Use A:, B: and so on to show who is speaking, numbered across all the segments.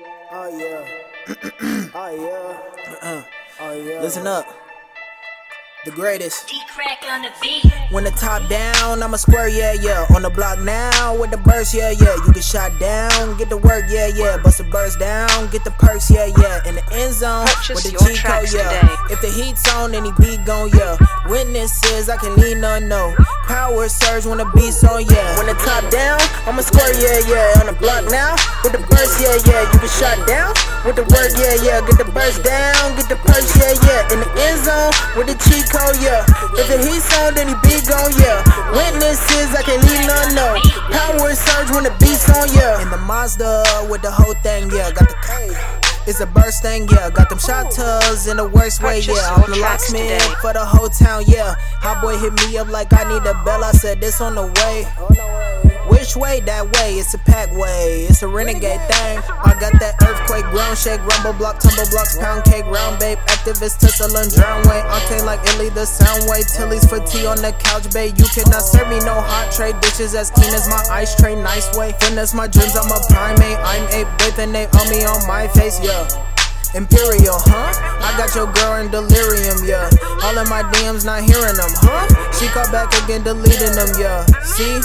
A: Oh yeah. oh yeah. Uh-uh. Oh yeah.
B: Listen up. The greatest.
C: On the beat.
B: When the top down, I'm a square, yeah, yeah. On the block now with the burst, yeah, yeah. You get shot down, get the work, yeah, yeah. Bust the burst down, get the perks, yeah, yeah. In the end zone
D: Purchase
B: with the
D: your
B: cheat code, yeah.
D: today.
B: If the heat's on, then he beat gone, yeah. Witnesses, I can lean on no. Power surge when the beat's on, yeah. When the top down, I'm a square, yeah, yeah. On the block now with the burst, yeah, yeah. You get shot down with the work, yeah, yeah. Get the burst down, get the perks, yeah, yeah. In the end zone with the cheat code, yeah. If the heat's on, then he beat gon' yeah. Witnesses, I can't leave on no. Power surge when the beat's on, yeah. In the Mazda with the whole thing, yeah. Got the K. it's a burst thing, yeah. Got them shot tubs in the worst way, yeah.
D: your
B: I'm the locksmith for the whole town, yeah. Hot boy hit me up like I need a bell. I said this on the way. Which way? That way. It's a pack way. It's a renegade thing. I got that earthquake, ground shake, rumble block, tumble blocks, pound cake, round babe, activist, tussle and drown way. Octane like Illy, the sound way. Tilly's for tea on the couch, babe. You cannot serve me no hot tray dishes as clean as my ice tray. Nice way. Finesse my dreams. I'm a primate. I'm a babe, and they on me on my face, yeah. Imperial, huh? I got your girl in delirium, yeah. All of my DMs not hearing them, huh? She called back again, deleting them, yeah. See?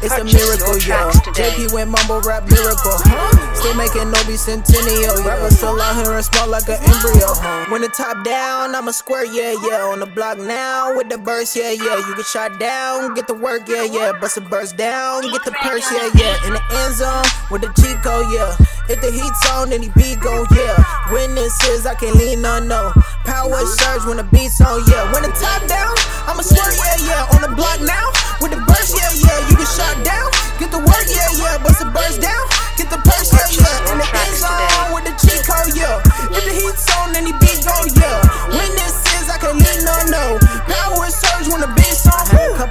B: It's a miracle, yo. JP went mumble rap miracle. huh? Still making no centennial, Rapper still out here and small like an embryo, huh? When the top down, I'm a square, yeah, yeah. On the block now with the burst, yeah, yeah. You get shot down, get the work, yeah, yeah. Bust a burst down, get the purse, yeah, yeah. In the end zone with the Chico, yeah. If the heat's on, then he beat go, yeah. Witnesses, I can lean on no. Power surge when the beat's on, yeah. When the top down, I'm a square, yeah, yeah. On the block now with the burst, yeah, yeah. You get shot down, get the work, yeah, yeah. Bust a burst down, get the purse, yeah, yeah.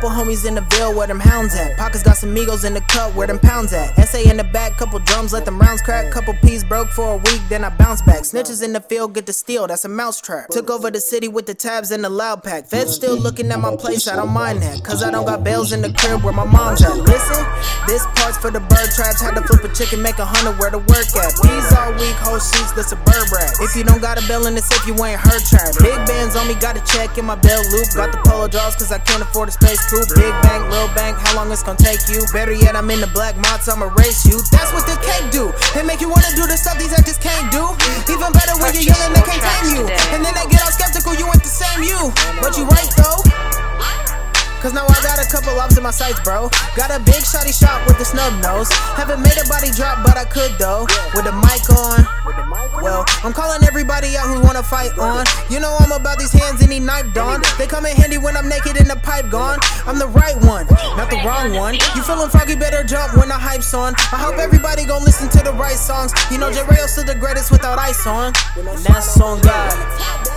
B: Couple homies in the Ville where them hounds at. Pockets got some Migos in the cup where them pounds at. SA in the back, couple drums, let them rounds crack. Couple peas broke for a week, then I bounce back. Snitches in the field get the steal, that's a mouse trap. Took over the city with the tabs and the loud pack. Feds still looking at my place, I don't mind that. Cause I don't got bells in the crib where my mom's at. Listen, this part's for the bird traps. Had to flip a chicken, make a hundred where to work at. Peas all weak whole sheets, that's a bird rat. If you don't got a bell in the safe, you ain't heard trap. Big bands on me, got a check in my bell loop. Got the polo draws cause I can't afford a space Big bank, little bank, how long it's gonna take you? Better yet, I'm in the black mods, I'ma race you. That's what this cake do. They make you wanna do the stuff these actors can't do. Even better when you're young and they can't Cause now I got a couple ops in my sights, bro. Got a big shotty shot with the snub nose. Haven't made a body drop, but I could though. With the mic on. Well, I'm calling everybody out who wanna fight on. You know I'm about these hands any night dawn. They come in handy when I'm naked and the pipe gone. I'm the right one, not the wrong one. You feeling froggy, better jump when the hype's on. I hope everybody gon' listen to the right songs. You know J Rayo's still the greatest without ice on. And that's on God.